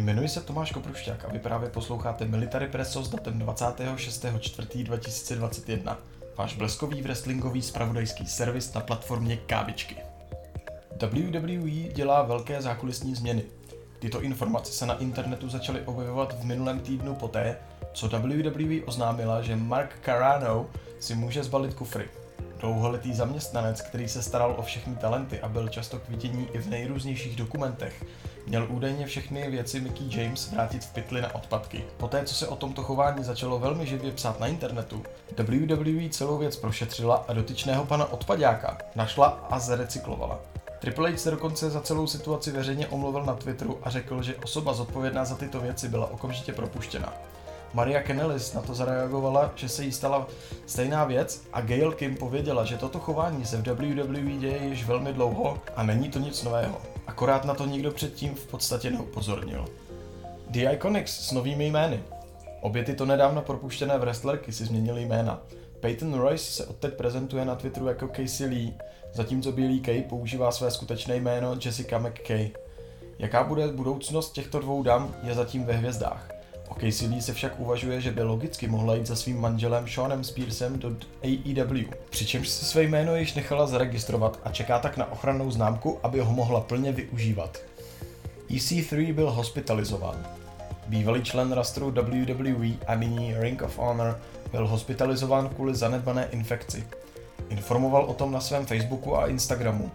Jmenuji se Tomáš Koprušťák a vy právě posloucháte Military Presso s datem 26.4.2021. Váš bleskový wrestlingový spravodajský servis na platformě Kávičky. WWE dělá velké zákulisní změny. Tyto informace se na internetu začaly objevovat v minulém týdnu poté, co WWE oznámila, že Mark Carano si může zbalit kufry. Dlouholetý zaměstnanec, který se staral o všechny talenty a byl často k vidění i v nejrůznějších dokumentech, měl údajně všechny věci Mickey James vrátit v pytli na odpadky. Poté, co se o tomto chování začalo velmi živě psát na internetu, WWE celou věc prošetřila a dotyčného pana odpadáka našla a zrecyklovala. Triple H se dokonce za celou situaci veřejně omluvil na Twitteru a řekl, že osoba zodpovědná za tyto věci byla okamžitě propuštěna. Maria Kennelis na to zareagovala, že se jí stala stejná věc a Gail Kim pověděla, že toto chování se v WWE děje již velmi dlouho a není to nic nového. Akorát na to nikdo předtím v podstatě neupozornil. The Iconics s novými jmény. Obě tyto nedávno propuštěné wrestlerky si změnily jména. Peyton Royce se odteď prezentuje na Twitteru jako Casey Lee, zatímco Billy Kay používá své skutečné jméno Jessica McKay. Jaká bude budoucnost těchto dvou dam je zatím ve hvězdách. O Casey Lee se však uvažuje, že by logicky mohla jít za svým manželem Seanem Spearsem do AEW, přičemž si své jméno již nechala zaregistrovat a čeká tak na ochrannou známku, aby ho mohla plně využívat. EC3 byl hospitalizován. Bývalý člen rastru WWE a nyní Ring of Honor byl hospitalizován kvůli zanedbané infekci. Informoval o tom na svém Facebooku a Instagramu.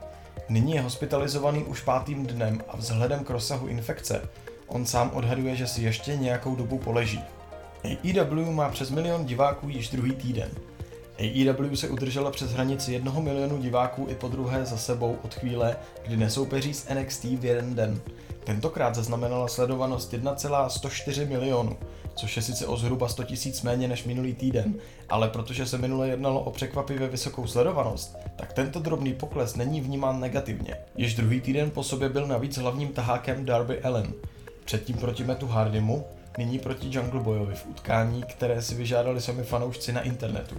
Nyní je hospitalizovaný už pátým dnem a vzhledem k rozsahu infekce On sám odhaduje, že si ještě nějakou dobu poleží. AEW má přes milion diváků již druhý týden. AEW se udržela přes hranici jednoho milionu diváků i po druhé za sebou od chvíle, kdy nesoupeří s NXT v jeden den. Tentokrát zaznamenala sledovanost 1,104 milionu, což je sice o zhruba 100 tisíc méně než minulý týden, ale protože se minule jednalo o překvapivě vysokou sledovanost, tak tento drobný pokles není vnímán negativně. Již druhý týden po sobě byl navíc hlavním tahákem Darby Allen, Předtím proti Metu Hardymu, nyní proti Jungle Boyovi v utkání, které si vyžádali sami fanoušci na internetu.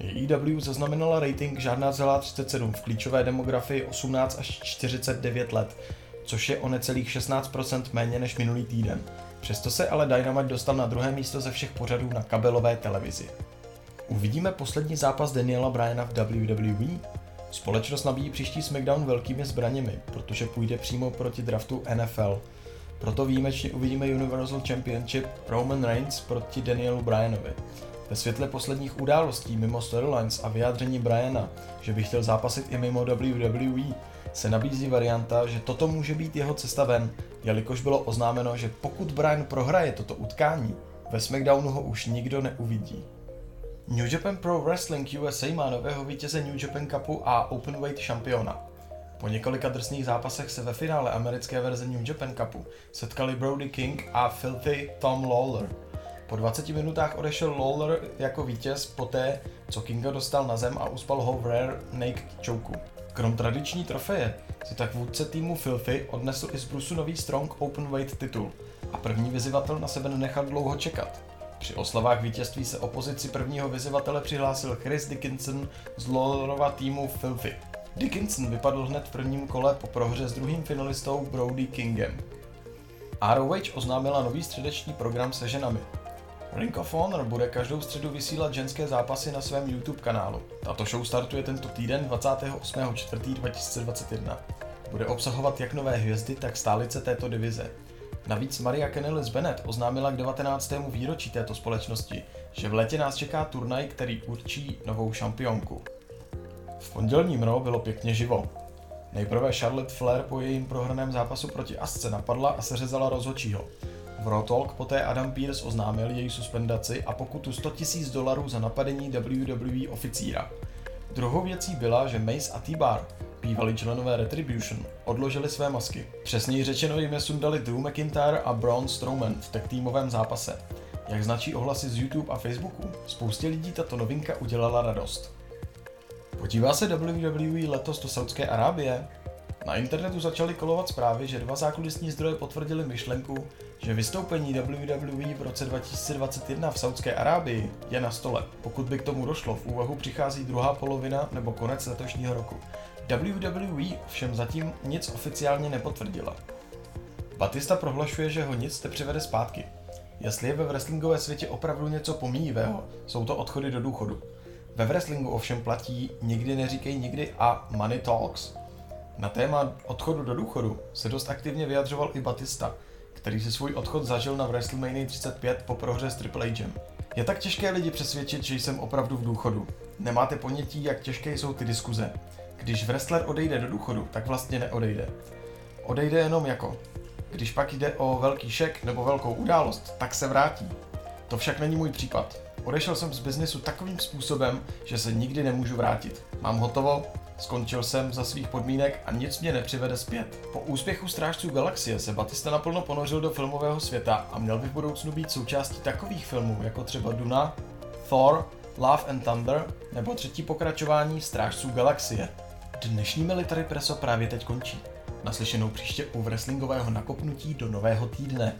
AEW zaznamenala rating žádná celá 37 v klíčové demografii 18 až 49 let, což je o necelých 16% méně než minulý týden. Přesto se ale Dynamite dostal na druhé místo ze všech pořadů na kabelové televizi. Uvidíme poslední zápas Daniela Bryana v WWE? Společnost nabíjí příští SmackDown velkými zbraněmi, protože půjde přímo proti draftu NFL – proto výjimečně uvidíme Universal Championship Roman Reigns proti Danielu Bryanovi. Ve světle posledních událostí mimo storylines a vyjádření Bryana, že by chtěl zápasit i mimo WWE, se nabízí varianta, že toto může být jeho cesta ven, jelikož bylo oznámeno, že pokud Bryan prohraje toto utkání, ve SmackDownu ho už nikdo neuvidí. New Japan Pro Wrestling USA má nového vítěze New Japan Cupu a Openweight šampiona. Po několika drsných zápasech se ve finále americké verze New Japan Cupu setkali Brody King a Filthy Tom Lawler. Po 20 minutách odešel Lawler jako vítěz poté, co Kinga dostal na zem a uspal ho v Rare Naked Choku. Krom tradiční trofeje si tak vůdce týmu Filthy odnesl i z Brusu nový Strong Openweight titul a první vyzývatel na sebe nenechal dlouho čekat. Při oslavách vítězství se opozici prvního vyzývatele přihlásil Chris Dickinson z Lawlerova týmu Filthy. Dickinson vypadl hned v prvním kole po prohře s druhým finalistou Brody Kingem. ROH oznámila nový středeční program se ženami. Ring of Honor bude každou středu vysílat ženské zápasy na svém YouTube kanálu. Tato show startuje tento týden 28.4.2021. Bude obsahovat jak nové hvězdy, tak stálice této divize. Navíc Maria Kennelis Bennett oznámila k 19. výročí této společnosti, že v létě nás čeká turnaj, který určí novou šampionku. V pondělním Raw bylo pěkně živo. Nejprve Charlotte Flair po jejím prohraném zápasu proti Asce napadla a seřezala rozhodčího. V Raw Talk poté Adam Pearce oznámil její suspendaci a pokutu 100 000 dolarů za napadení WWE oficíra. Druhou věcí byla, že Mace a T-Bar, bývalí členové Retribution, odložili své masky. Přesněji řečeno jim je sundali Drew McIntyre a Braun Strowman v tech týmovém zápase. Jak značí ohlasy z YouTube a Facebooku, spoustě lidí tato novinka udělala radost. Podívá se WWE letos do Saudské Arábie? Na internetu začaly kolovat zprávy, že dva zákulisní zdroje potvrdili myšlenku, že vystoupení WWE v roce 2021 v Saudské Arábii je na stole. Pokud by k tomu došlo, v úvahu přichází druhá polovina nebo konec letošního roku. WWE všem zatím nic oficiálně nepotvrdila. Batista prohlašuje, že ho nic nepřivede zpátky. Jestli je ve wrestlingové světě opravdu něco pomíjivého, jsou to odchody do důchodu. Ve wrestlingu ovšem platí nikdy neříkej nikdy a money talks. Na téma odchodu do důchodu se dost aktivně vyjadřoval i Batista, který si svůj odchod zažil na WrestleMania 35 po prohře s Triple H'em. Je tak těžké lidi přesvědčit, že jsem opravdu v důchodu. Nemáte ponětí, jak těžké jsou ty diskuze. Když wrestler odejde do důchodu, tak vlastně neodejde. Odejde jenom jako. Když pak jde o velký šek nebo velkou událost, tak se vrátí. To však není můj případ. Odešel jsem z biznesu takovým způsobem, že se nikdy nemůžu vrátit. Mám hotovo, Skončil jsem za svých podmínek a nic mě nepřivede zpět. Po úspěchu Strážců galaxie se Batista naplno ponořil do filmového světa a měl by v budoucnu být součástí takových filmů jako třeba Duna, Thor, Love and Thunder nebo třetí pokračování Strážců galaxie. Dnešní Military Preso právě teď končí. Naslyšenou příště u wrestlingového nakopnutí do nového týdne.